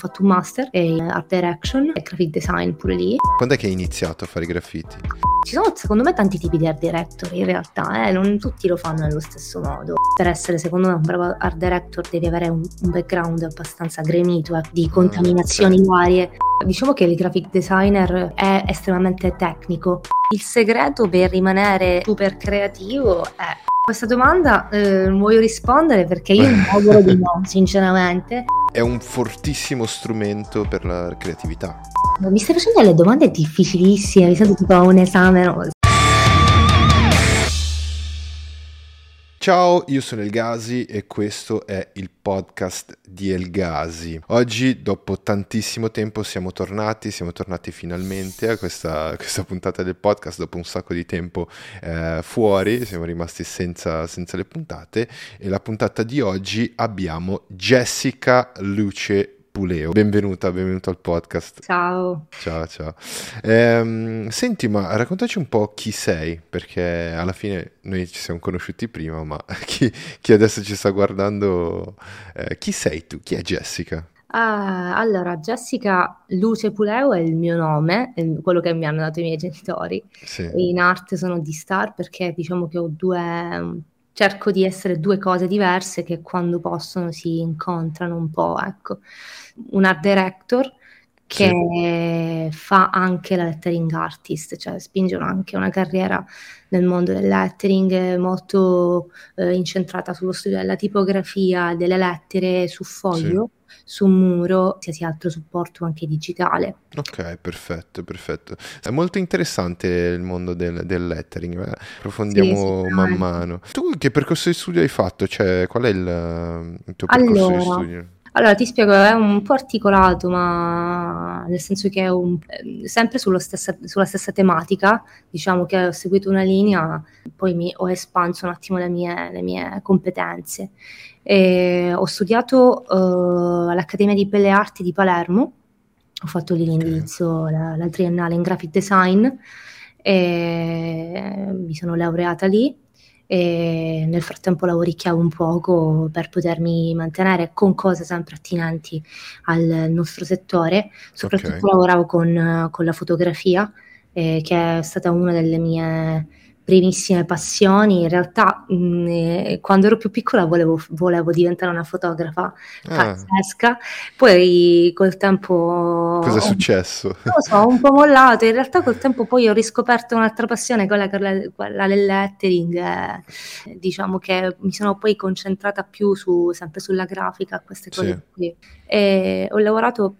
Ho fatto un master in art direction e graphic design pure lì. Quando è che hai iniziato a fare i graffiti? Ci sono secondo me tanti tipi di art director in realtà, eh? non tutti lo fanno nello stesso modo. Per essere secondo me un bravo art director devi avere un, un background abbastanza gremito eh, di contaminazioni varie. Diciamo che il graphic designer è estremamente tecnico. Il segreto per rimanere super creativo è questa domanda eh, non voglio rispondere perché io mi auguro di no, sinceramente. È un fortissimo strumento per la creatività. Mi stai facendo delle domande difficilissime, mi sento tipo a un esame. No? Ciao, io sono El Gasi e questo è il podcast di El Gasi. Oggi, dopo tantissimo tempo, siamo tornati, siamo tornati finalmente a questa, questa puntata del podcast dopo un sacco di tempo eh, fuori, siamo rimasti senza, senza le puntate e la puntata di oggi abbiamo Jessica Luce Puleo. Benvenuta, benvenuta al podcast. Ciao. Ciao, ciao. Ehm, senti, ma raccontaci un po' chi sei, perché alla fine noi ci siamo conosciuti prima, ma chi, chi adesso ci sta guardando, eh, chi sei tu? Chi è Jessica? Ah, allora, Jessica Luce Puleo è il mio nome, quello che mi hanno dato i miei genitori. Sì. In arte sono di star perché diciamo che ho due cerco di essere due cose diverse che quando possono si incontrano un po', ecco. Un art director che sì. fa anche la lettering artist, cioè spingono anche una carriera nel mondo del lettering molto eh, incentrata sullo studio della tipografia delle lettere su foglio. Sì su un muro, qualsiasi altro supporto anche digitale. Ok, perfetto, perfetto. È molto interessante il mondo del, del lettering, eh? approfondiamo sì, man mano. Tu che percorso di studio hai fatto? Cioè, qual è il, il tuo percorso allora, di studio? Allora, ti spiego, è un po' articolato, ma nel senso che è un, sempre stessa, sulla stessa tematica, diciamo che ho seguito una linea, poi mi, ho espanso un attimo le mie, le mie competenze. E ho studiato uh, all'Accademia di Belle Arti di Palermo, ho fatto lì l'indirizzo, okay. la, la triennale in graphic design, e mi sono laureata lì e nel frattempo lavoricchiavo un poco per potermi mantenere con cose sempre attinenti al nostro settore, soprattutto okay. lavoravo con, con, la fotografia, eh, che è stata una delle mie primissime passioni. In realtà, mh, mm, eh, quando ero più piccola, volevo, volevo diventare una fotografa ah. pazzesca. Poi col tempo. Cosa è successo? Non lo so, un po' mollato. In realtà, col tempo, poi ho riscoperto un'altra passione, quella, quella del lettering. Eh, diciamo che mi sono poi concentrata più su, sempre sulla grafica, queste cose sì. qui. E ho lavorato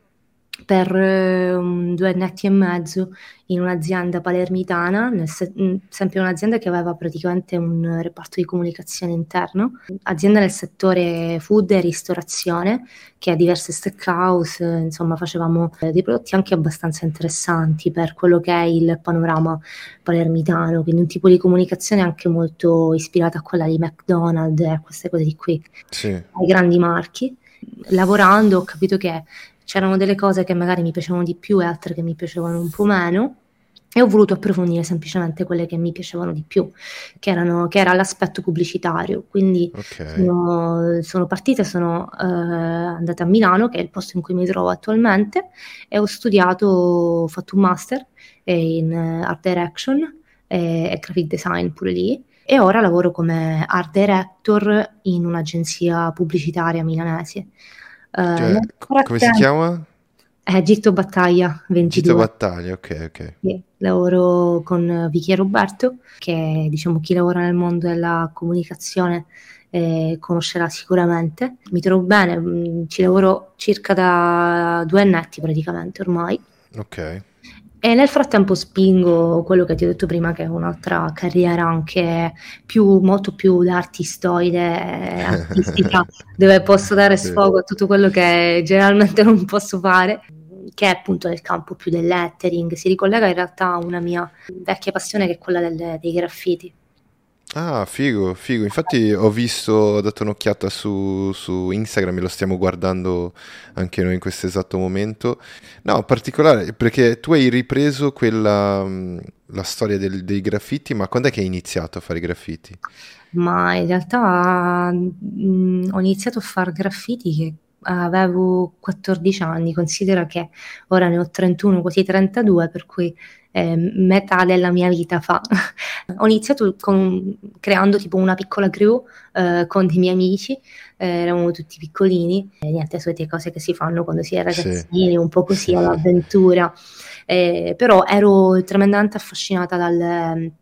per um, due annetti e mezzo in un'azienda palermitana, se- sempre un'azienda che aveva praticamente un reparto di comunicazione interno, azienda nel settore food e ristorazione che ha diverse stackhouse, insomma facevamo eh, dei prodotti anche abbastanza interessanti per quello che è il panorama palermitano, quindi un tipo di comunicazione anche molto ispirata a quella di McDonald's e queste cose di qui, sì. ai grandi marchi. Lavorando ho capito che c'erano delle cose che magari mi piacevano di più e altre che mi piacevano un po' meno e ho voluto approfondire semplicemente quelle che mi piacevano di più, che, erano, che era l'aspetto pubblicitario. Quindi okay. sono, sono, partita, sono uh, andata a Milano, che è il posto in cui mi trovo attualmente, e ho studiato, ho fatto un master in art direction e, e graphic design pure lì. E ora lavoro come art director in un'agenzia pubblicitaria milanese. Cioè, come si chiama? È Gitto Battaglia 22. Gitto Battaglia, ok, ok. Sì, lavoro con Vicky e Roberto, che diciamo chi lavora nel mondo della comunicazione eh, conoscerà sicuramente. Mi trovo bene, mm, ci lavoro circa da due annetti praticamente ormai. Ok. E nel frattempo spingo quello che ti ho detto prima, che è un'altra carriera anche più, molto più artistoide, artistica, dove posso dare sfogo a tutto quello che generalmente non posso fare, che è appunto nel campo più del lettering. Si ricollega in realtà a una mia vecchia passione che è quella del, dei graffiti. Ah, figo, figo. Infatti ho visto, ho dato un'occhiata su, su Instagram e lo stiamo guardando anche noi in questo esatto momento. No, particolare perché tu hai ripreso quella, mm, la storia del, dei graffiti, ma quando è che hai iniziato a fare i graffiti? Ma in realtà mh, mm, ho iniziato a fare graffiti che avevo 14 anni, considera che ora ne ho 31, quasi 32, per cui eh, metà della mia vita fa. ho iniziato con, creando tipo una piccola crew eh, con dei miei amici, eh, eravamo tutti piccolini, e niente, solite cose che si fanno quando si è ragazzini, sì. un po' così all'avventura, eh, però ero tremendamente affascinata dal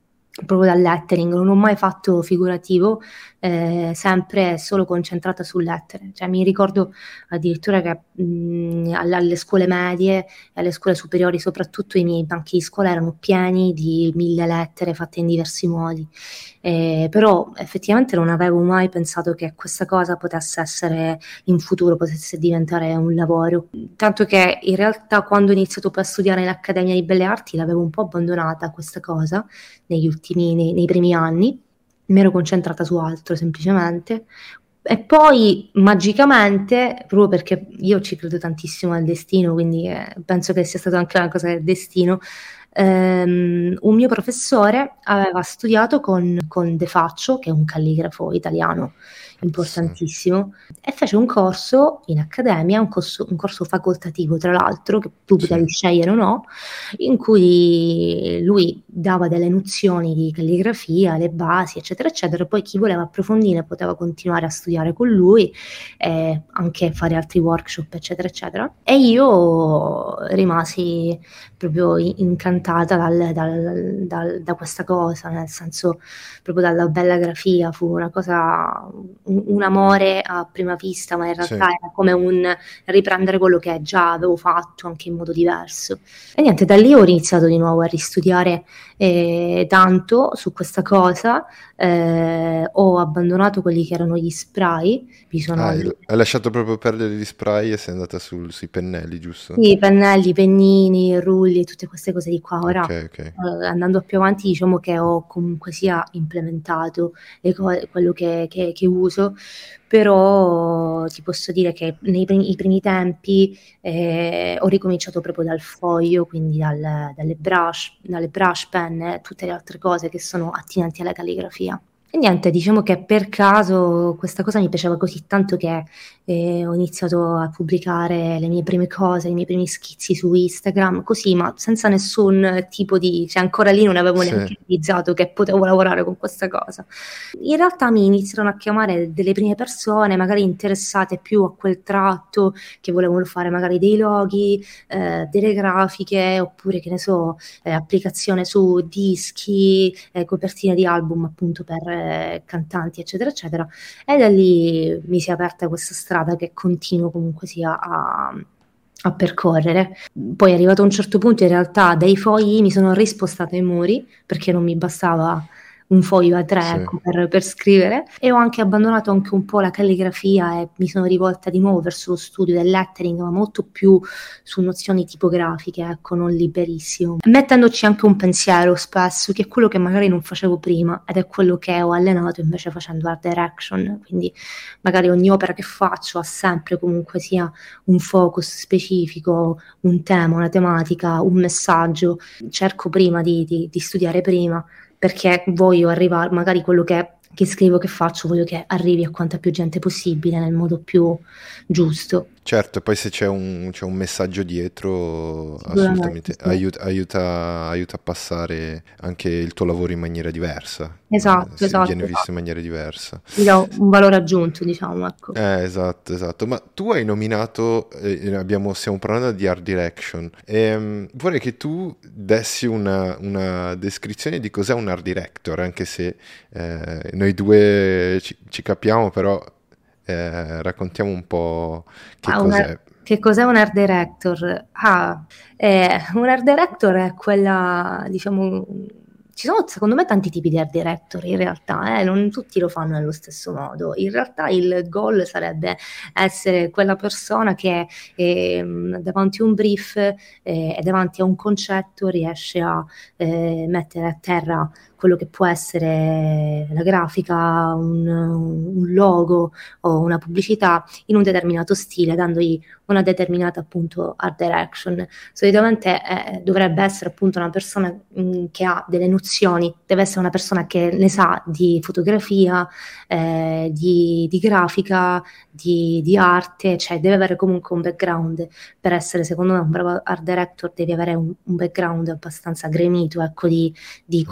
proprio dal lettering, non ho mai fatto figurativo, eh, sempre solo concentrata sul lettere. Cioè, mi ricordo addirittura che mh, alle scuole medie e alle scuole superiori, soprattutto i miei banchi di scuola erano pieni di mille lettere fatte in diversi modi. Eh, però effettivamente non avevo mai pensato che questa cosa potesse essere in futuro, potesse diventare un lavoro. Tanto che in realtà quando ho iniziato poi a studiare in Accademia di Belle Arti l'avevo un po' abbandonata questa cosa negli ultimi, nei, nei primi anni mi ero concentrata su altro semplicemente. E poi magicamente, proprio perché io ci credo tantissimo al destino, quindi eh, penso che sia stata anche una cosa del destino, ehm, un mio professore aveva studiato con, con De Faccio, che è un calligrafo italiano importantissimo, sì. e fece un corso in accademia, un corso, un corso facoltativo tra l'altro, che tu sì. potevi scegliere o no, in cui lui dava delle nozioni di calligrafia, le basi, eccetera, eccetera, poi chi voleva approfondire poteva continuare a studiare con lui, e anche fare altri workshop, eccetera, eccetera. E io rimasi proprio incantata dal, dal, dal, da questa cosa, nel senso proprio dalla bella grafia, fu una cosa un, un, amore a prima vista, ma in realtà sì. era come un riprendere quello che già avevo fatto anche in modo diverso. E niente, da lì ho iniziato di nuovo a ristudiare eh, tanto su questa cosa, eh, ho abbandonato quelli che erano gli spray. Sono... Ah, hai lasciato proprio perdere gli spray e sei andata sul, sui pennelli, giusto? Sì, pennelli, pennini, rulli, tutte queste cose di qua. Ora, okay, okay. Eh, andando più avanti, diciamo che ho comunque sia implementato co- quello che, che, che uso però ti posso dire che nei primi, primi tempi eh, ho ricominciato proprio dal foglio, quindi dal, dalle, brush, dalle brush pen tutte le altre cose che sono attinenti alla calligrafia. E niente, diciamo che per caso questa cosa mi piaceva così tanto che eh, ho iniziato a pubblicare le mie prime cose, i miei primi schizzi su Instagram, così, ma senza nessun tipo di... cioè ancora lì non avevo sì. neanche realizzato che potevo lavorare con questa cosa. In realtà mi iniziarono a chiamare delle prime persone, magari interessate più a quel tratto, che volevano fare magari dei loghi, eh, delle grafiche, oppure che ne so, eh, applicazione su dischi, eh, copertine di album appunto per eh, cantanti, eccetera, eccetera. E da lì mi si è aperta questa strada che continuo comunque sia a, a percorrere. Poi arrivato a un certo punto in realtà dai fogli mi sono rispostata ai muri perché non mi bastava un foglio a tre sì. ecco, per, per, scrivere. E ho anche abbandonato anche un po' la calligrafia e mi sono rivolta di nuovo verso lo studio del lettering ma molto più su nozioni tipografiche ecco non liberissimo. Mettendoci anche un pensiero spesso che è quello che magari non facevo prima ed è quello che ho allenato invece facendo art direction. Quindi magari ogni opera che faccio ha sempre comunque sia un focus specifico un tema, una tematica, un messaggio. Cerco prima di, di, di studiare prima perché voglio arrivare, magari quello che, che scrivo, che faccio, voglio che arrivi a quanta più gente possibile nel modo più giusto. Certo, e poi se c'è un, c'è un messaggio dietro, assolutamente sì. aiuta, aiuta, aiuta, a passare anche il tuo lavoro in maniera diversa. Esatto, eh, esatto. Viene visto esatto. in maniera diversa. Ti dà un valore aggiunto, diciamo, ecco. Eh, esatto, esatto. Ma tu hai nominato, eh, abbiamo, stiamo parlando di art direction, ehm, vorrei che tu dessi una, una, descrizione di cos'è un art director, anche se eh, noi due ci, ci capiamo, però eh, raccontiamo un po' che ah, cos'è. Una, che cos'è un art director? Ah, eh, un art director è quella, diciamo, ci sono secondo me tanti tipi di art director in realtà, eh? non tutti lo fanno nello stesso modo. In realtà il goal sarebbe essere quella persona che eh, davanti a un brief eh, e davanti a un concetto riesce a eh, mettere a terra quello che può essere la grafica, un, un logo o una pubblicità in un determinato stile, dandogli una determinata appunto art direction. Solitamente eh, dovrebbe essere appunto una persona mh, mm, che ha delle nozioni, deve essere una persona che ne sa di fotografia, eh, di, di, grafica, di, di, arte, cioè deve avere comunque un background per essere secondo me un bravo art director, devi avere un, un background abbastanza gremito, ecco, di, di ah,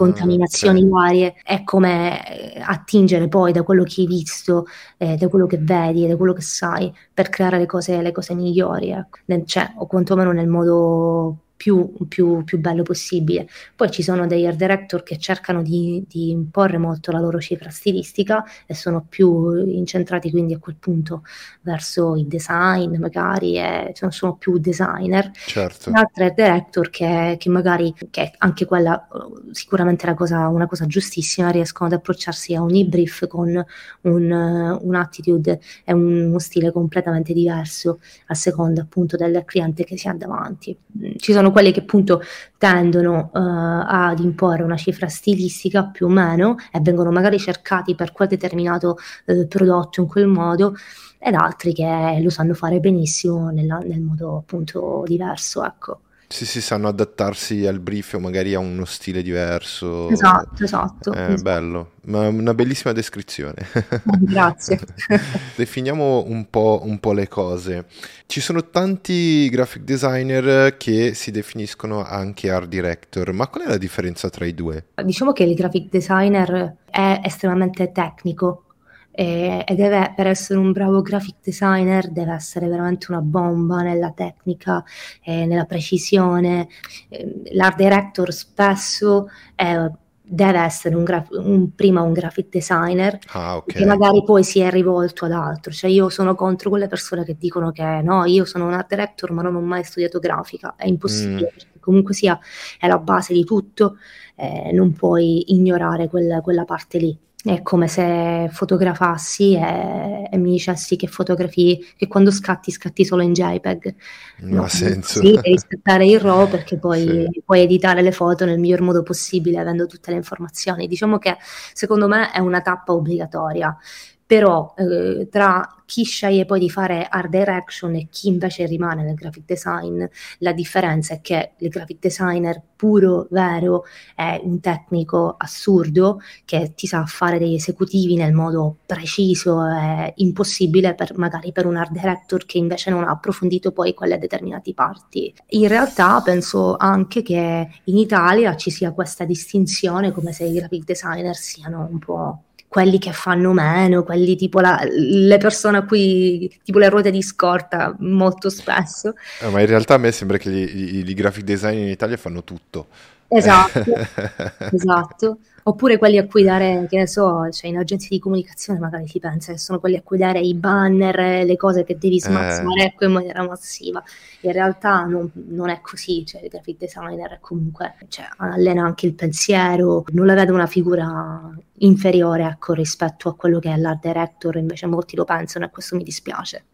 contaminazioni okay. varie, è come eh, attingere poi da quello che hai visto, eh, da quello che vedi, da quello che sai, per creare le cose, le cose migliori, ecco. cioè, o quantomeno nel modo più, più, più, bello possibile. Poi ci sono degli art director che cercano di, di, imporre molto la loro cifra stilistica e sono più incentrati quindi a quel punto verso il design magari, e, cioè sono più designer. Certo. Altri art director che, che magari, che anche quella sicuramente è una cosa, una cosa giustissima, riescono ad approcciarsi a ogni brief con un, un attitude e un, uno stile completamente diverso a seconda appunto del cliente che si ha davanti. Ci sono quelli che appunto tendono uh, ad imporre una cifra stilistica più o meno e vengono magari cercati per quel determinato uh, prodotto in quel modo ed altri che lo sanno fare benissimo nella, nel modo appunto diverso, ecco. Sì, sì, sanno adattarsi al brief o magari a uno stile diverso. Esatto, esatto. È esatto. bello, ma una bellissima descrizione. Grazie. Definiamo un po', un po', le cose. Ci sono tanti graphic designer che si definiscono anche art director, ma qual è la differenza tra i due? Diciamo che il graphic designer è estremamente tecnico, e, e, deve, per essere un bravo graphic designer deve essere veramente una bomba nella tecnica, e nella precisione. L'art director spesso è, deve essere un, graf- un, prima un graphic designer ah, okay. che magari poi si è rivolto ad altro. Cioè io sono contro quelle persone che dicono che no, io sono un art director ma non ho mai studiato grafica. È impossibile, mm. perché comunque sia è la base di tutto, eh, non puoi ignorare quella, quella parte lì è come se fotografassi e, e, mi dicessi che fotografi, che quando scatti scatti solo in JPEG. Non no, ha senso. Sì, devi scattare il RAW perché poi sì. puoi editare le foto nel miglior modo possibile avendo tutte le informazioni. Diciamo che secondo me è una tappa obbligatoria però eh, tra chi sceglie poi di fare art direction e chi invece rimane nel graphic design, la differenza è che il graphic designer puro, vero, è un tecnico assurdo che ti sa fare degli esecutivi nel modo preciso e impossibile per, magari per un art director che invece non ha approfondito poi quelle determinate parti. In realtà penso anche che in Italia ci sia questa distinzione come se i graphic designer siano un po' quelli che fanno meno, quelli tipo la, le persone a cui tipo le ruote di scorta molto spesso. Eh, ma in realtà a me sembra che i graphic design in Italia fanno tutto. Esatto, esatto oppure quelli a cui dare, che ne so, cioè in agenzie di comunicazione magari si pensa che sono quelli a cui dare i banner, le cose che devi smazzare eh. ecco, in maniera massiva. In realtà non, non, è così, cioè il graphic designer comunque, cioè, allena anche il pensiero, non la vedo una figura inferiore ecco, rispetto a quello che è l'art director, invece molti lo pensano e questo mi dispiace.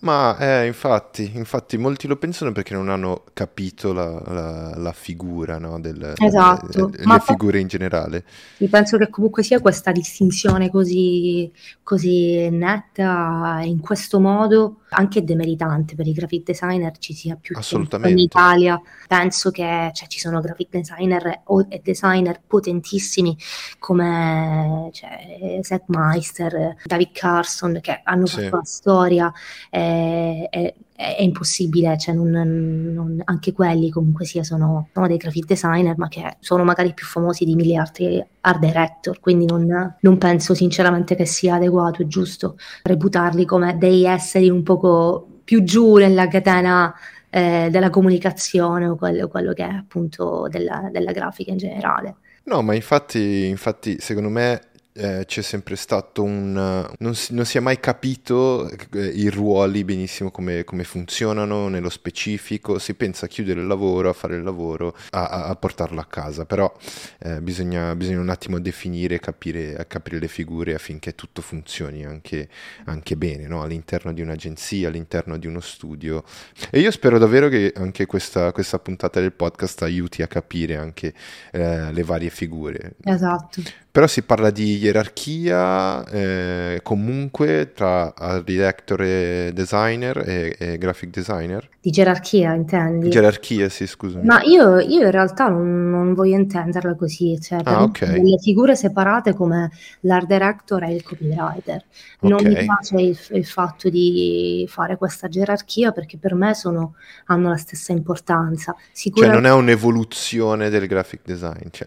Ma eh, infatti, infatti, molti lo pensano perché non hanno capito la, la, la figura no, del, esatto. delle, delle figure in generale. Io penso che comunque sia questa distinzione così, così netta in questo modo anche demeritante per i graphic designer ci sia più tempo in Italia. Penso che cioè, ci sono graphic designer e designer potentissimi come cioè, Seth Meister, David Carson che hanno sì. fatto la storia. E, e, è impossibile, cioè non, non, anche quelli comunque sia sono, sono, dei graphic designer, ma che sono magari più famosi di mille altri art director, quindi non, non penso sinceramente che sia adeguato e giusto reputarli come dei esseri un poco più giù nella catena eh, della comunicazione o quello, quello, che è appunto della, della grafica in generale. No, ma infatti, infatti secondo me eh, c'è sempre stato un... Non si, non si, è mai capito eh, i ruoli benissimo come, come, funzionano nello specifico, si pensa a chiudere il lavoro, a fare il lavoro, a, a, a portarlo a casa, però eh, bisogna, bisogna, un attimo definire, capire, capire le figure affinché tutto funzioni anche, anche bene no? all'interno di un'agenzia, all'interno di uno studio. E io spero davvero che anche questa, questa puntata del podcast aiuti a capire anche eh, le varie figure. Esatto. Però si parla di gerarchia eh, comunque tra art director e designer e, e, graphic designer. Di gerarchia intendi? Gerarchia, sì, scusami. Ma io, io in realtà non, non, voglio intenderla così, cioè ah, okay. delle figure separate come l'art director e il copywriter. Non okay. mi piace il, il, fatto di fare questa gerarchia perché per me sono, hanno la stessa importanza. Sicura... Cioè non è un'evoluzione del graphic design? Cioè.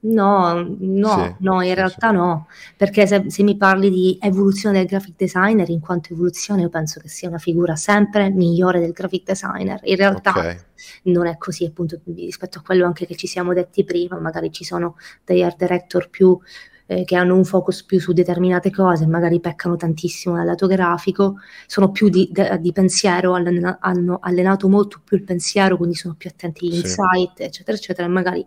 No, no. Sì No, in realtà no, perché se, se, mi parli di evoluzione del graphic designer, in quanto evoluzione io penso che sia una figura sempre migliore del graphic designer. In realtà okay. non è così, appunto, rispetto a quello anche che ci siamo detti prima, magari ci sono degli art director più eh, che hanno un focus più su determinate cose, magari peccano tantissimo dal lato grafico, sono più di, de, di pensiero, hanno, hanno, allenato molto più il pensiero, quindi sono più attenti agli sì. insight, eccetera, eccetera, magari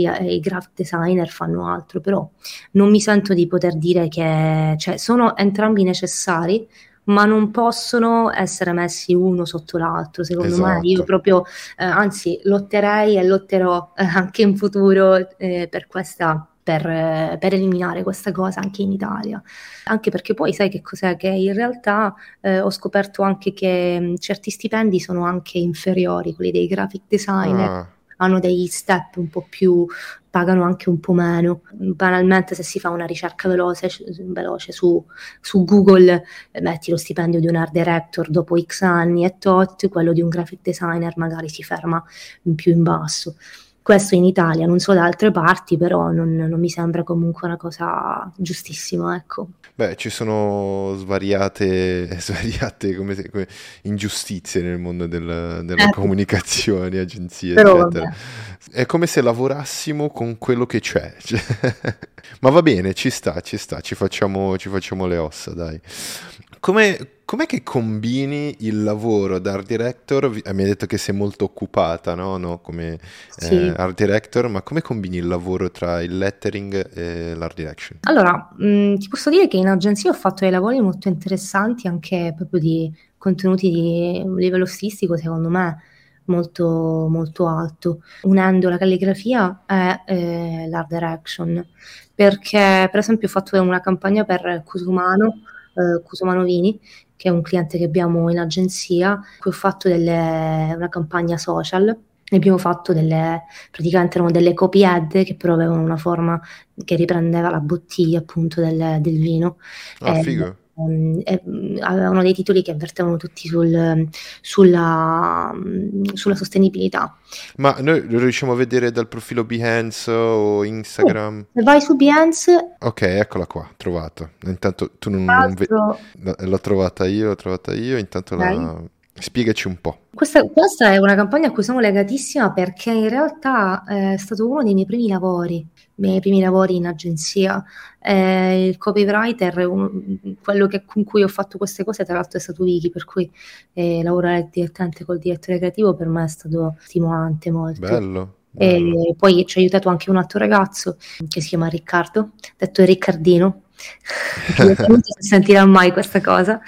i, i graphic designer fanno altro, però non mi sento di poter dire che cioè, sono entrambi necessari, ma non possono essere messi uno sotto l'altro. Secondo esatto. me, io proprio, eh, anzi, lotterei e lotterò eh, anche in futuro eh, per questa. Per, per, eliminare questa cosa anche in Italia. Anche perché poi sai che cos'è? Che in realtà eh, ho scoperto anche che mh, certi stipendi sono anche inferiori, quelli dei graphic designer. Ah hanno degli step un po' più, pagano anche un po' meno. Banalmente se si fa una ricerca veloce, veloce su, su, Google, eh, metti lo stipendio di un art director dopo X anni e tot, quello di un graphic designer magari si ferma in più in basso. Questo in Italia, non so da altre parti, però non, non mi sembra comunque una cosa giustissima, ecco. Beh, ci sono svariate, svariate come come ingiustizie nel mondo del, delle eh, comunicazioni, agenzie, eccetera. Vabbè. È come se lavorassimo con quello che c'è. Ma va bene, ci sta, ci sta, ci facciamo, ci facciamo le ossa, dai. Come, com'è che combini il lavoro da art director? Mi hai detto che sei molto occupata, no? no? Come sì. eh, art director, ma come combini il lavoro tra il lettering e l'art direction? Allora, mh, mm, ti posso dire che in agenzia ho fatto dei lavori molto interessanti, anche proprio di contenuti di livello stilistico, secondo me molto, molto alto, unendo la calligrafia e eh, l'art direction. Perché, per esempio, ho fatto una campagna per Cusumano eh, Cusumano Vini, che è un cliente che abbiamo in agenzia, qui ho fatto delle, una campagna social ne abbiamo fatto delle, praticamente erano delle copy ad che però avevano una forma che riprendeva la bottiglia appunto del, del vino. Ah, eh, figo avevano dei titoli che avvertevano tutti sul, sulla, sulla, sostenibilità. Ma noi lo riusciamo a vedere dal profilo Behance o Instagram? Se vai su Behance... Ok, eccola qua, trovato. Intanto tu non, non vedi... L'ho trovata io, l'ho trovata io, intanto la... Spiegaci un po'. Questa, questa, è una campagna a cui sono legatissima perché in realtà eh, è stato uno dei miei primi lavori, i miei primi lavori in agenzia. Eh, il copywriter, un, quello che, con cui ho fatto queste cose, tra l'altro è stato Vicky, per cui eh, lavorare direttamente col direttore creativo per me è stato stimolante molto. Bello. E poi ci ha aiutato anche un altro ragazzo che si chiama Riccardo, detto Riccardino, non si sentirà mai questa cosa.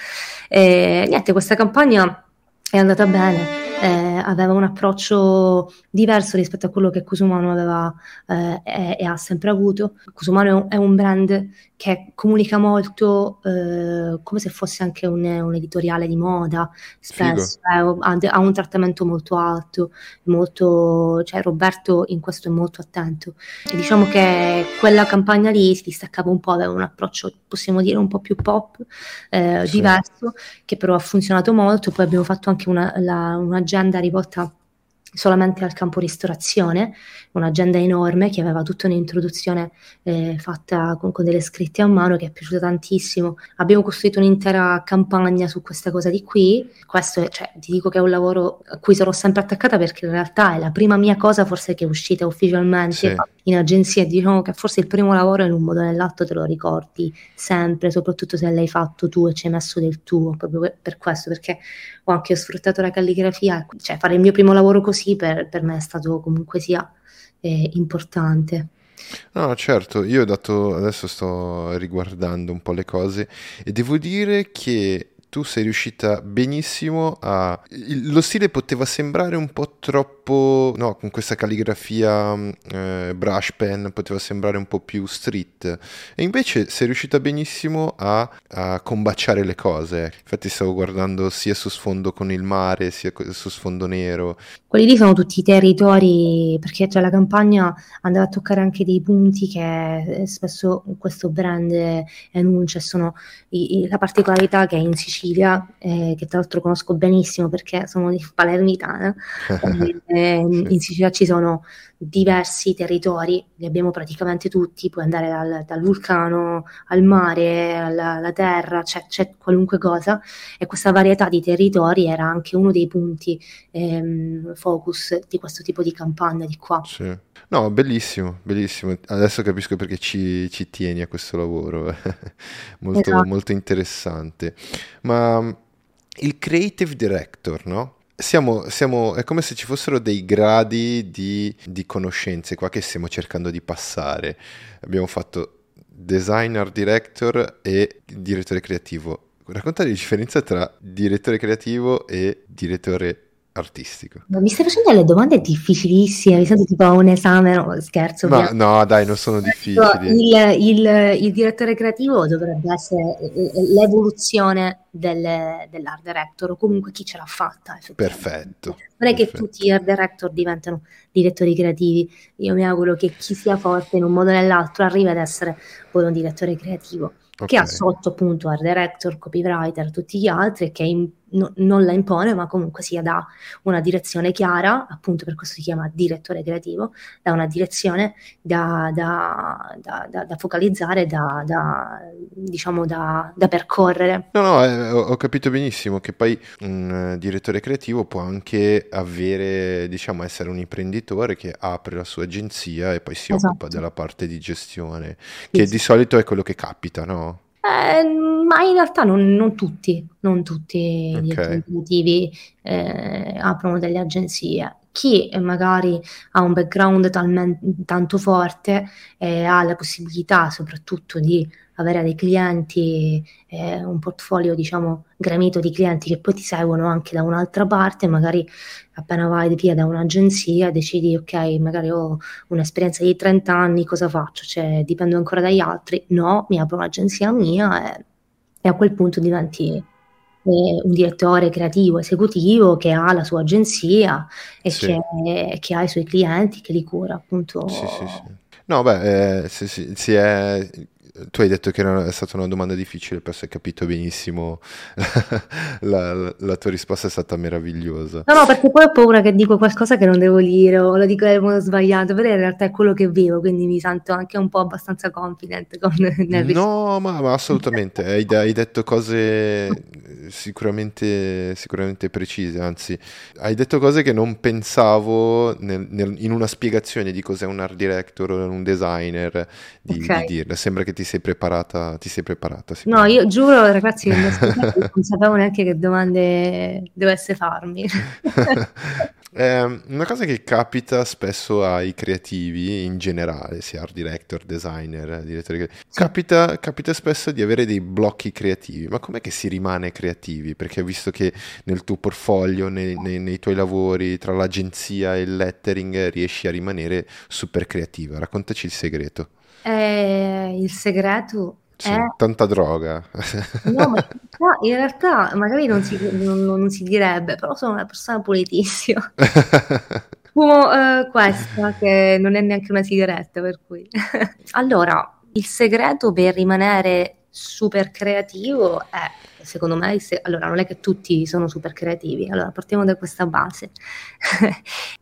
E, niente, questa campagna è andata bene eh, aveva un approccio diverso rispetto a quello che Cusumano aveva eh, e, e, ha sempre avuto. Cusumano è un brand che comunica molto eh, come se fosse anche un, un editoriale di moda, spesso ha, ha, un trattamento molto alto, molto, cioè Roberto in questo è molto attento. E diciamo che quella campagna lì si distaccava un po', aveva un approccio, possiamo dire, un po' più pop, eh, sì. diverso, che però ha funzionato molto. Poi abbiamo fatto anche una, la, una agenda rivolta solamente al campo ristorazione, un'agenda enorme che aveva tutta un'introduzione eh, fatta con, con, delle scritte a mano che è piaciuta tantissimo. Abbiamo costruito un'intera campagna su questa cosa di qui. Questo è, cioè, ti dico che è un lavoro a cui sarò sempre attaccata perché in realtà è la prima mia cosa forse che è uscita ufficialmente sì. in agenzia. Diciamo che forse il primo lavoro in un modo o nell'altro te lo ricordi sempre, soprattutto se l'hai fatto tu e ci hai messo del tuo, proprio per questo, perché ho anche sfruttato la calligrafia, cioè fare il mio primo lavoro così per, per me è stato comunque sia eh, importante. No, certo, io ho dato, adesso sto riguardando un po' le cose e devo dire che tu sei riuscita benissimo a... Lo stile poteva sembrare un po' troppo... No, con questa calligrafia mm, eh, brush pen poteva sembrare un po' più street. E invece sei riuscita benissimo a, a combaciare le cose. Infatti stavo guardando sia su sfondo con il mare, sia su sfondo nero. Quelli lì sono tutti i territori, perché cioè, la campagna andava a toccare anche dei punti che spesso questo brand enuncia. Sono i, i, la particolarità che è in Sicilia Sicilia, eh, che tra l'altro conosco benissimo perché sono di palermitana, eh, in Sicilia ci sono diversi territori, li abbiamo praticamente tutti, puoi andare dal, dal vulcano al mare, alla, alla terra, c'è, c'è, qualunque cosa e questa varietà di territori era anche uno dei punti ehm, focus di questo tipo di campagna di qua. Sì. No, bellissimo, bellissimo. Adesso capisco perché ci, ci tieni a questo lavoro, molto, esatto. molto interessante. Ma il creative director, no? Siamo, siamo, è come se ci fossero dei gradi di, di, conoscenze qua che stiamo cercando di passare. Abbiamo fatto designer, director e direttore creativo. Racconta la differenza tra direttore creativo e direttore artistico. mi stai facendo delle domande difficilissime, mi sento tipo a un esame, no, scherzo. Ma, no, dai, non sono difficili. Il, il, il, direttore creativo dovrebbe essere l'evoluzione del, dell'art director o comunque chi ce l'ha fatta. Perfetto. Non è che perfetto. tutti gli art director diventano direttori creativi, io mi auguro che chi sia forte in un modo o nell'altro arrivi ad essere poi un direttore creativo. Okay. Che ha sotto appunto art director, copywriter, tutti gli altri, che in no, non la impone, ma comunque sia dà una direzione chiara, appunto per questo si chiama direttore creativo, dà una direzione da, da, da, da focalizzare, da, diciamo da, percorrere. No, no, eh, ho, capito benissimo che poi un uh, direttore creativo può anche avere, diciamo, essere un imprenditore che apre la sua agenzia e poi si esatto. occupa della parte di gestione, che sì. di solito è quello che capita, no? Eh, ma in realtà non, non tutti, non tutti okay. gli enti eh, aprono delle agenzie. Chi magari ha un background talmente, tanto forte e ha la possibilità soprattutto di avere dei clienti, eh, un portfolio diciamo gramito di clienti che poi ti seguono anche da un'altra parte, magari appena vai via da un'agenzia decidi ok, magari ho un'esperienza di 30 anni, cosa faccio? Cioè dipendo ancora dagli altri? No, mi apro un'agenzia mia e, e a quel punto diventi eh, un direttore creativo esecutivo che ha la sua agenzia e sì. che, che, ha i suoi clienti, che li cura appunto. Sì, sì, sì. No, beh, eh, si, si, si, è tu hai detto che era, è stata una domanda difficile, però hai capito benissimo, la, la, la, tua risposta è stata meravigliosa. No, no, perché poi ho paura che dico qualcosa che non devo dire o lo dico nel modo sbagliato, però in realtà è quello che vivo, quindi mi sento anche un po' abbastanza confident con nel No, ma, ma assolutamente, hai, hai, detto cose sicuramente, sicuramente, precise, anzi, hai detto cose che non pensavo nel, nel, in una spiegazione di cos'è un art director o un designer di, okay. di dirle, sembra che ti sei preparata, ti sei preparata. No, io giuro, ragazzi, non sapevo neanche che domande dovesse farmi. eh, una cosa che capita spesso ai creativi in generale, sia art director, designer, direttore, capita, capita spesso di avere dei blocchi creativi. Ma com'è che si rimane creativi? Perché visto che nel tuo portfolio, nei, nei, nei tuoi lavori, tra l'agenzia e il lettering, riesci a rimanere super creativa. Raccontaci il segreto. Eh, il segreto sì, è... tanta droga. No, ma in realtà magari non si, non, non si direbbe, però sono una persona pulitissima. Fumo eh, questa, che non è neanche una sigaretta, per cui... allora, il segreto per rimanere super creativo è, secondo me, se, allora non è che tutti sono super creativi, allora partiamo da questa base.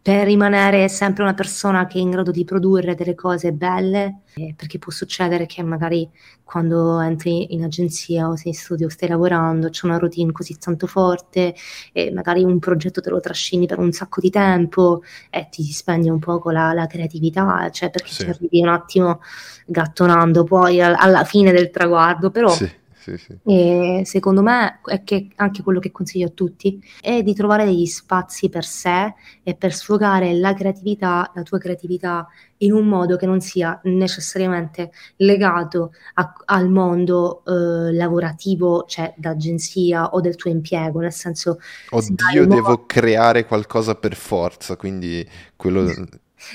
per rimanere sempre una persona che è in grado di produrre delle cose belle, eh, perché può succedere che magari quando entri in agenzia o sei in studio, stai lavorando, c'è una routine così tanto forte e magari un progetto te lo trascini per un sacco di tempo e ti spegne un po' la, la creatività, cioè perché sì. ci arrivi un attimo gattonando poi al, alla fine del traguardo, però... Sì sì, sì. E secondo me è che anche quello che consiglio a tutti è di trovare degli spazi per sé e per sfogare la creatività, la tua creatività in un modo che non sia necessariamente legato a, al mondo eh, lavorativo, cioè d'agenzia o del tuo impiego, nel senso... Oddio, devo modo... creare qualcosa per forza, quindi quello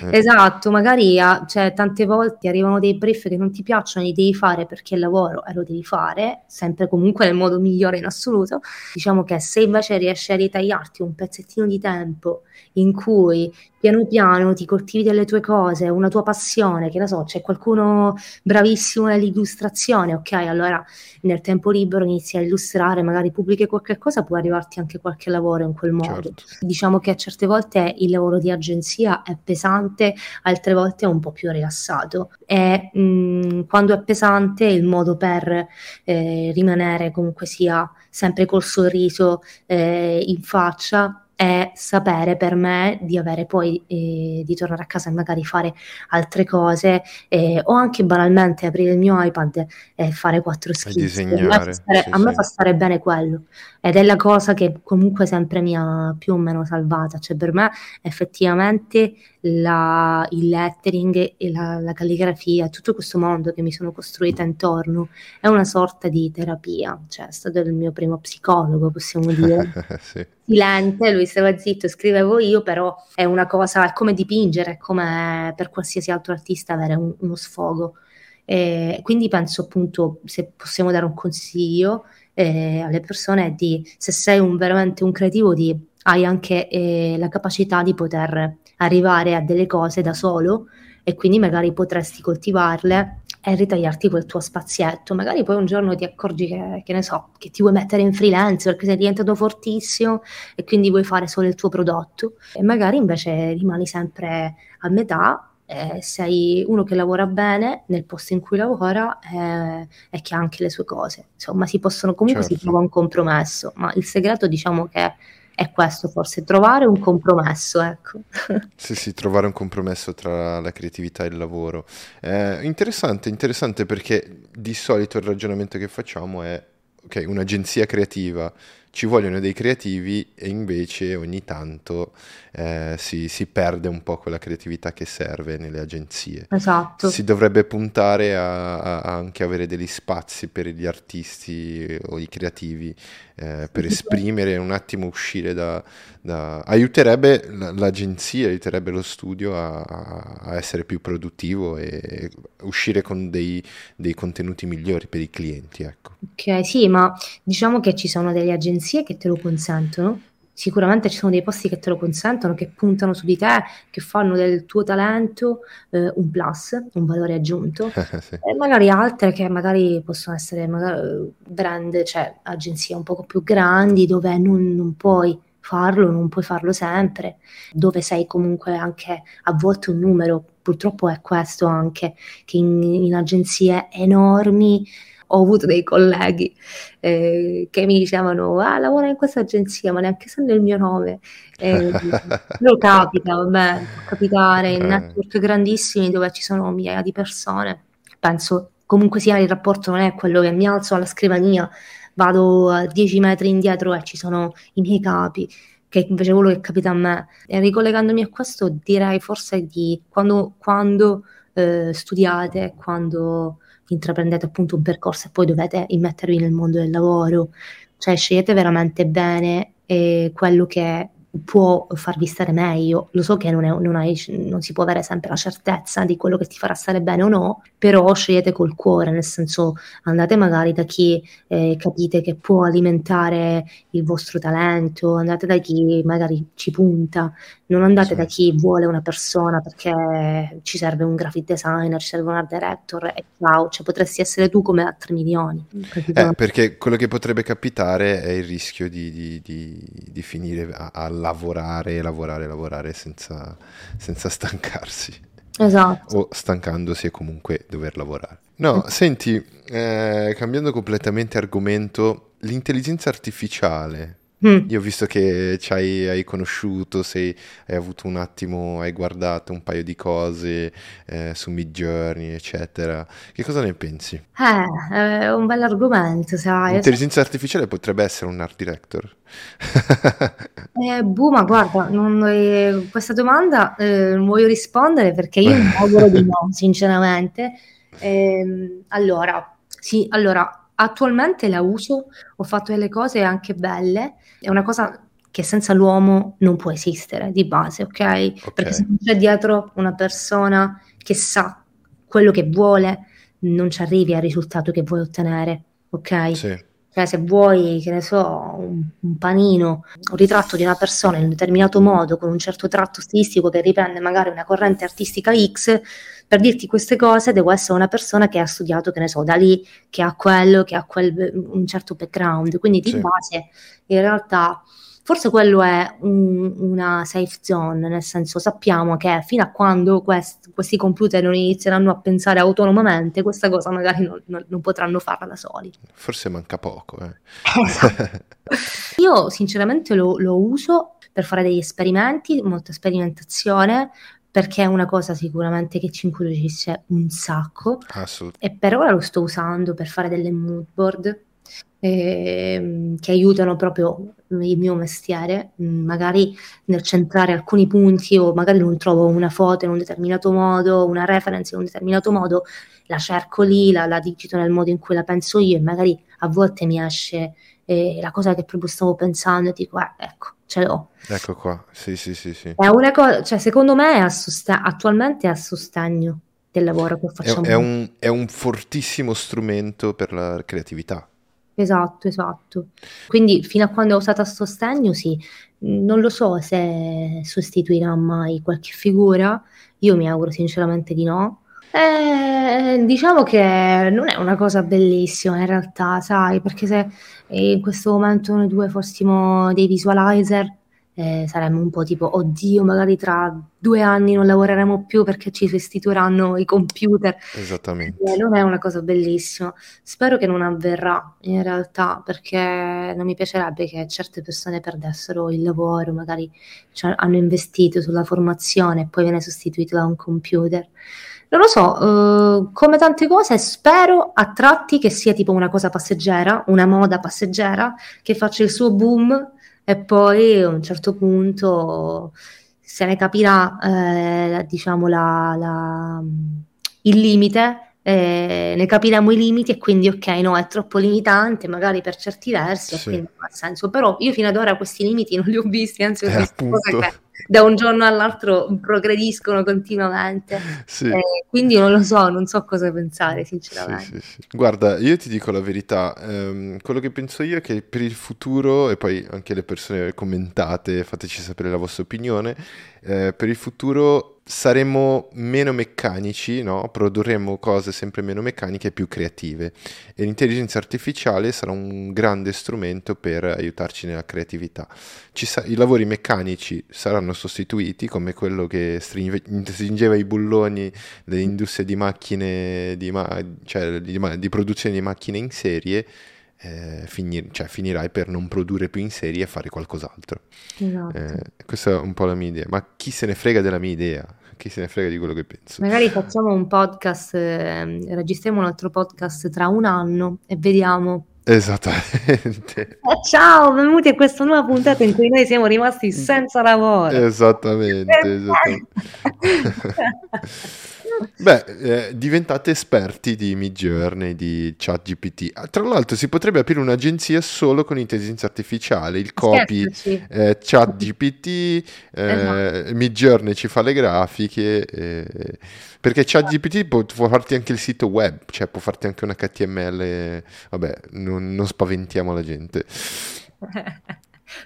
eh. Esatto, magari cioè, tante volte arrivano dei brief che non ti piacciono, li devi fare perché il lavoro e lo devi fare, sempre comunque nel modo migliore in assoluto. Diciamo che se invece riesci a ritagliarti un pezzettino di tempo in cui piano piano ti coltivi delle tue cose, una tua passione, che ne so, c'è qualcuno bravissimo nell'illustrazione, ok, allora nel tempo libero inizi a illustrare, magari pubblichi qualche cosa, può arrivarti anche qualche lavoro in quel modo. Certo. Diciamo che a certe volte il lavoro di agenzia è pesante, altre volte è un po' più rilassato e mh, quando è pesante il modo per eh, rimanere comunque sia sempre col sorriso eh, in faccia è sapere per me di avere poi eh, di tornare a casa e magari fare altre cose eh, o anche banalmente aprire il mio iPad e fare quattro schizzi. A me, fa stare, sì, a me fa stare bene quello. Ed è la cosa che comunque sempre mi ha più o meno salvata, cioè per me effettivamente la, il lettering e la, la calligrafia, tutto questo mondo che mi sono costruita intorno è una sorta di terapia, cioè è stato il mio primo psicologo, possiamo dire. sì. Silente, lui stava zitto, scrivevo io, però è una cosa, è come dipingere, è come per qualsiasi altro artista avere un, uno sfogo. E quindi penso appunto, se possiamo dare un consiglio eh, alle persone, di, se sei un, veramente un creativo, di, hai anche eh, la capacità di poter arrivare a delle cose da solo e quindi magari potresti coltivarle e ritagliarti quel tuo spazietto. Magari poi un giorno ti accorgi che, che ne so, che ti vuoi mettere in freelance perché sei diventato fortissimo e quindi vuoi fare solo il tuo prodotto e magari invece rimani sempre a metà eh, sei uno che lavora bene nel posto in cui lavora eh, e che ha anche le sue cose. Insomma, si possono comunque certo. si trova un compromesso, ma il segreto diciamo che è questo forse, trovare un compromesso, ecco. Sì, sì, trovare un compromesso tra la creatività e il lavoro. Eh, interessante, interessante perché di solito il ragionamento che facciamo è, ok, un'agenzia creativa ci vogliono dei creativi e invece ogni tanto eh, si, si, perde un po' quella creatività che serve nelle agenzie. Esatto. Si dovrebbe puntare a, a anche avere degli spazi per gli artisti o i creativi eh, per esprimere un attimo uscire da, da... aiuterebbe l'agenzia, aiuterebbe lo studio a, a, essere più produttivo e uscire con dei, dei contenuti migliori per i clienti. Ecco. Ok, sì, ma diciamo che ci sono delle agenzie che te lo consentono. Sicuramente ci sono dei posti che te lo consentono, che puntano su di te, che fanno del tuo talento eh, un plus, un valore aggiunto, sì. e magari altre che magari possono essere magari brand, cioè agenzie un poco più grandi dove non, non puoi farlo, non puoi farlo sempre, dove sei comunque anche a volte un numero, purtroppo è questo anche, che in, in agenzie enormi ho avuto dei colleghi eh, che mi dicevano ah lavora in questa agenzia ma neanche sanno il mio nome. Eh, lo capita vabbè può capitare in eh. network grandissimi dove ci sono migliaia di persone. Penso comunque sia il rapporto non è quello che mi alzo alla scrivania vado a 10 metri indietro e ci sono i miei capi che invece quello che capita a me. E ricollegandomi a questo direi forse di quando, quando eh, studiate quando intraprendete appunto un percorso e poi dovete immettervi nel mondo del lavoro, cioè scegliete veramente bene eh, quello che può farvi stare meglio. Lo so che non, è, non, hai, non, si può avere sempre la certezza di quello che ti farà stare bene o no, però scegliete col cuore, nel senso andate magari da chi eh, capite che può alimentare il vostro talento, andate da chi magari ci punta, non andate sì. da chi vuole una persona perché ci serve un graphic designer, ci serve un art director e ciao, cioè potresti essere tu come a 3 milioni. Eh, perché quello che potrebbe capitare è il rischio di, di, di, di finire a, a lavorare, lavorare, lavorare senza, senza stancarsi. Esatto. O stancandosi e comunque dover lavorare. No, senti, eh, cambiando completamente argomento, l'intelligenza artificiale Mm. Io ho visto che ci hai, conosciuto, sei, hai avuto un attimo, hai guardato un paio di cose eh, su Midjourney, eccetera. Che cosa ne pensi? Eh, è un bel argomento, sai. L'intelligenza artificiale potrebbe essere un art director? eh, boh, ma guarda, non, eh, questa domanda eh, non voglio rispondere perché io mi auguro di no, sinceramente. Ehm, allora, sì, allora, Attualmente la uso, ho fatto delle cose anche belle, è una cosa che senza l'uomo non può esistere di base, ok? okay. Perché se non c'è dietro una persona che sa quello che vuole, non ci arrivi al risultato che vuoi ottenere, ok? Sì. Cioè, se vuoi, che ne so, un, un, panino, un ritratto di una persona in un determinato modo, con un certo tratto stilistico che riprende magari una corrente artistica X, per dirti queste cose devo essere una persona che ha studiato, che ne so, da lì, che ha quello, che ha quel, un certo background. Quindi di sì. base, in realtà, Forse quello è un, una safe zone, nel senso sappiamo che fino a quando quest, questi computer non inizieranno a pensare autonomamente, questa cosa magari non, non, non potranno farla da soli. Forse manca poco. Eh. Io sinceramente lo, lo uso per fare degli esperimenti, molta sperimentazione, perché è una cosa sicuramente che ci incuriosisce un sacco. E per ora lo sto usando per fare delle mood board eh, che aiutano proprio il mio mestiere, mm, magari nel centrare alcuni punti o magari non trovo una foto in un determinato modo, una reference in un determinato modo, la cerco lì, la, la digito nel modo in cui la penso io e magari a volte mi esce eh, la cosa che proprio stavo pensando e dico, eh, ecco, ce l'ho. Ecco qua, sì, sì, sì. sì. È una cosa, cioè secondo me è sosta- attualmente è a sostegno del lavoro che facciamo. È, è, un, è un fortissimo strumento per la creatività. Esatto, esatto. Quindi fino a quando ho usato a sostegno, sì, non lo so se sostituirà mai qualche figura, io mi auguro sinceramente di no. Eh, diciamo che non è una cosa bellissima in realtà, sai, perché se in questo momento noi due fossimo dei visualizer, eh, saremmo un po' tipo, oddio, magari tra due anni non lavoreremo più perché ci sostituiranno i computer. Esattamente. Eh, non è una cosa bellissima. Spero che non avverrà in realtà, perché non mi piacerebbe che certe persone perdessero il lavoro, magari cioè, hanno investito sulla formazione e poi viene sostituito da un computer. Non lo so, uh, come tante cose, spero a tratti che sia tipo una cosa passeggera, una moda passeggera, che faccia il suo boom e poi a un certo punto se ne capirà eh, diciamo la, la, il limite eh, ne capiremo i limiti e quindi ok no è troppo limitante magari per certi versi sì. quindi non ha senso però io fino ad ora questi limiti non li ho visti anzi ho eh, visto cose che da un giorno all'altro progrediscono continuamente. Sì. Eh, quindi non lo so, non so cosa pensare, sinceramente. Sì, sì, Guarda, io ti dico la verità, ehm, quello che penso io è che per il futuro, e poi anche le persone commentate, fateci sapere la vostra opinione, eh, per il futuro saremo meno meccanici, no? produrremo cose sempre meno meccaniche e più creative e l'intelligenza artificiale sarà un grande strumento per aiutarci nella creatività. Sa- I lavori meccanici saranno sostituiti come quello che stringe- stringeva i bulloni dell'industria di macchine, di, ma- cioè di, ma- di produzione di macchine in serie eh, finir- cioè, finirai per non produrre più in serie e fare qualcos'altro. Esatto. Eh, questa è un po' la mia idea, ma chi se ne frega della mia idea? Chi se ne frega di quello che penso? Magari facciamo un podcast, eh, registriamo un altro podcast tra un anno e vediamo. Esattamente. Eh, ciao, benvenuti a questa nuova puntata in cui noi siamo rimasti senza lavoro. Esattamente, esattamente. Beh, eh, diventate esperti di Midjourney, di ChatGPT. Tra l'altro si potrebbe aprire un'agenzia solo con intelligenza artificiale, il copy eh, ChatGPT, eh, Esatto. Midjourney ci fa le grafiche, eh, perché ChatGPT può, può farti anche il sito web, cioè può farti anche un HTML, vabbè, non, non spaventiamo la gente.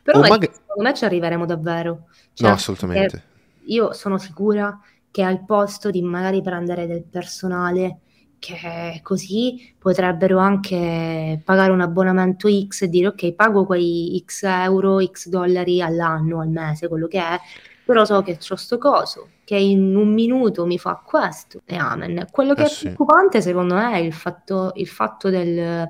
Però O vedi, maga- secondo me ci arriveremo davvero. Cioè, No, assolutamente. perché Io sono sicura che al posto di magari prendere del personale che così potrebbero anche pagare un abbonamento X e dire ok, pago quei X euro, X dollari all'anno, al mese, quello che è, però so che c'ho sto coso, che in un minuto mi fa questo e amen. Quello che Eh è sì. preoccupante secondo me è il fatto, il fatto del,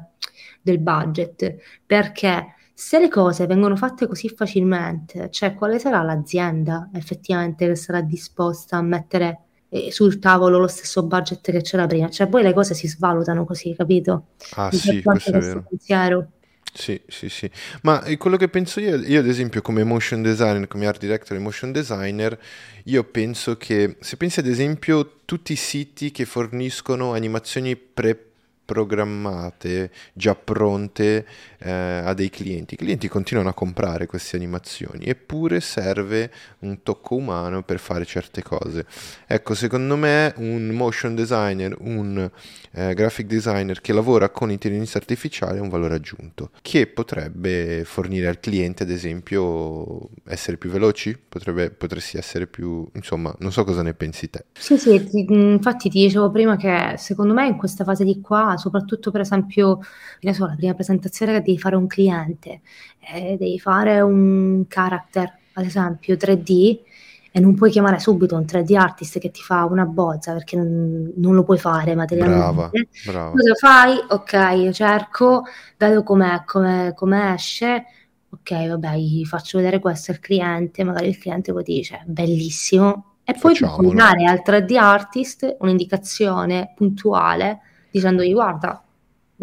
del budget, perché se le cose vengono fatte così facilmente, cioè quale sarà l'azienda effettivamente che sarà disposta a mettere eh, sul tavolo lo stesso budget che c'era prima? Cioè poi le cose si svalutano così, capito? Ah Mi sì, questo è vero. pensiero. Sì, sì, sì. Ma eh, quello che penso io, io ad esempio come motion designer, come art director e motion designer, io penso che se pensi ad esempio tutti i siti che forniscono animazioni preprogrammate, già pronte eh, a dei clienti, i clienti continuano a comprare queste animazioni, eppure serve un tocco umano per fare certe cose. Ecco, secondo me un motion designer, un eh, graphic designer che lavora con intelligenza artificiale ha un valore aggiunto, che potrebbe fornire al cliente, ad esempio, essere più veloci, potrebbe, potresti essere più, insomma, non so cosa ne pensi te. Sì, sì, ti- infatti ti dicevo prima che secondo me in questa fase di qua, soprattutto per esempio, la prima presentazione che devi fare un cliente, eh, devi fare un character, ad esempio 3D, e non puoi chiamare subito un 3D artist che ti fa una bozza perché non, non lo puoi fare Brava, materialmente. brava. Cosa fai? Ok, io cerco, vedo com'è, come, come esce. Ok, vabbè, gli faccio vedere questo al cliente, magari il cliente poi dice bellissimo. E poi puoi dare al 3D artist un'indicazione puntuale dicendogli guarda,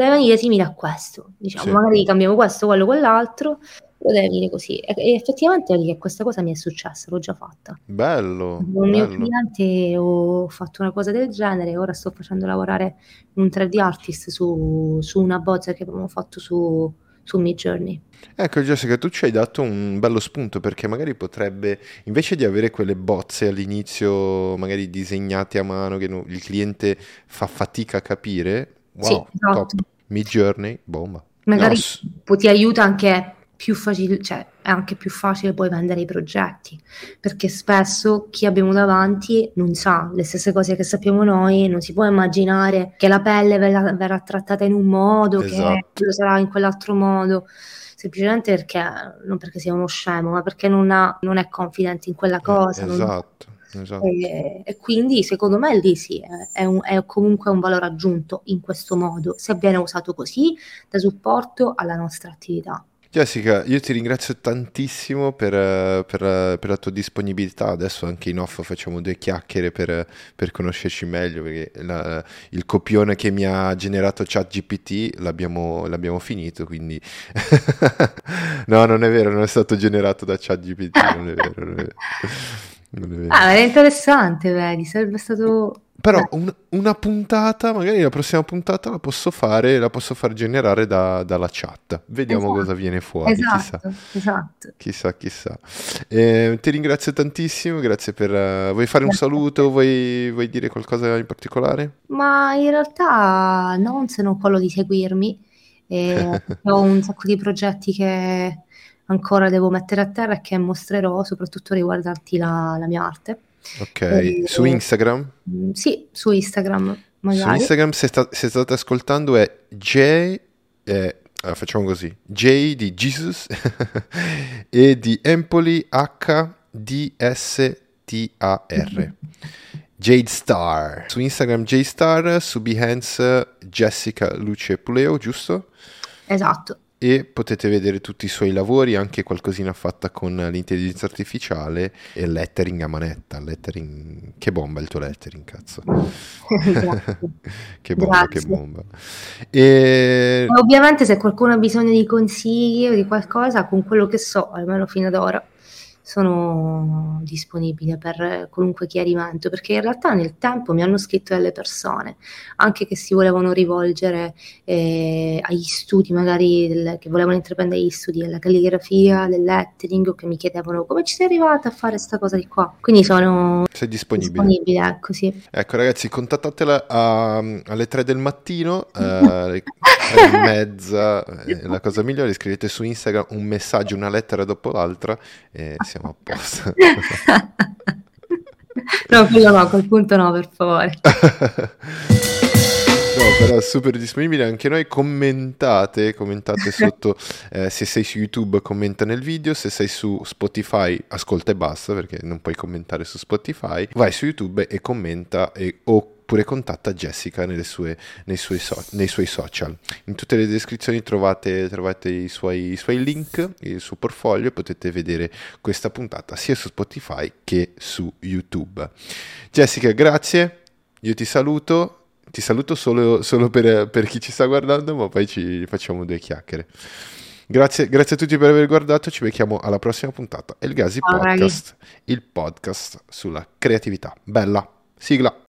deve venire simile a questo. Diciamo, Sì. magari cambiamo questo, quello, quell'altro, però deve venire così. E, e effettivamente questa cosa mi è successa, l'ho già fatta. Bello, Con un mio cliente ho fatto una cosa del genere, ora sto facendo lavorare un 3D artist su, su una bozza che abbiamo fatto su, su Midjourney. Ecco Jessica, tu ci hai dato un bello spunto perché magari potrebbe, invece di avere quelle bozze all'inizio, magari disegnate a mano, che il cliente fa fatica a capire, Sì, wow, esatto. top, Midjourney, bomba. Magari No, ti aiuta anche più facile, cioè è anche più facile poi vendere i progetti, perché spesso chi abbiamo davanti non sa le stesse cose che sappiamo noi, non si può immaginare che la pelle verrà, verrà trattata in un modo, che Esatto. quello sarà in quell'altro modo, semplicemente perché, non perché sia uno scemo, ma perché non, ha- non è confident in quella eh, cosa. non- esatto, e, e quindi secondo me lì sì, è, un- è comunque un valore aggiunto in questo modo, se viene usato così, da supporto alla nostra attività. Jessica, io ti ringrazio tantissimo per, per, per la tua disponibilità. Adesso anche in off facciamo due chiacchiere per, per conoscerci meglio, perché la- il copione che mi ha generato ChatGPT l'abbiamo, l'abbiamo finito, quindi... No, non è vero, non è stato generato da ChatGPT, non è vero, non è vero. Ah, era interessante, vedi, sarebbe stato... Però un- una puntata, magari la prossima puntata la posso fare, la posso far generare da- dalla chat. Vediamo esatto, cosa viene fuori, chissà. esatto, esatto. Chissà, chissà. Eh, ti ringrazio tantissimo, grazie per... eh, vuoi fare un saluto? Vuoi, vuoi dire qualcosa in particolare? Ma in realtà non se non quello di seguirmi, e ho un sacco di progetti che ancora devo mettere a terra e che mostrerò, soprattutto riguardanti la, la mia arte. Ok, su E- Instagram? Mm, Sì, su Instagram Su magari. Instagram, se, sta- se state ascoltando, è J... eh, allora, facciamo così. J di Jesus e di Empoli H D S T A R. Jade Star. Su Instagram Jade Star, su Behance Jessica Luce Puleo, giusto? Esatto. E potete vedere tutti i suoi lavori, anche qualcosina fatta con l'intelligenza artificiale e lettering a manetta. Lettering... Che bomba il tuo lettering, cazzo. Che bomba, che Grazie. bomba. E... E Ovviamente se qualcuno ha bisogno di consigli o di qualcosa, con quello che so, almeno fino ad ora, sono disponibile per qualunque chiarimento, perché in realtà nel tempo mi hanno scritto delle persone, anche che si volevano rivolgere eh, agli studi, magari del, che volevano intraprendere gli studi della calligrafia, del lettering, o che mi chiedevano come ci sei arrivata a fare questa cosa di qua. Quindi sono sei disponibile. disponibile ecco, sì. ecco ragazzi, contattatela a, alle 3 del mattino, eh, alle 3 e mezza, eh, la cosa migliore, scrivete su Instagram un messaggio, una lettera dopo l'altra e siamo a posto. no, quello no, a quel punto no, per favore. No, però super disponibile anche noi. Commentate, commentate sotto. Eh, se sei su YouTube, commenta nel video. Se sei su Spotify, ascolta e basta perché non puoi commentare su Spotify. Vai su YouTube e commenta e, oppure contatta Jessica sue, nei, suoi so, nei, suoi social. In tutte le descrizioni trovate, trovate i, suoi, i, suoi, link, il suo portfolio e potete vedere questa puntata sia su Spotify che su YouTube. Jessica, grazie. Io ti saluto ti saluto solo, solo per, per, chi ci sta guardando, ma poi ci facciamo due chiacchiere. Grazie, grazie a tutti per aver guardato, ci becchiamo alla prossima puntata. El Gazi Podcast, il podcast sulla creatività. Bella, sigla.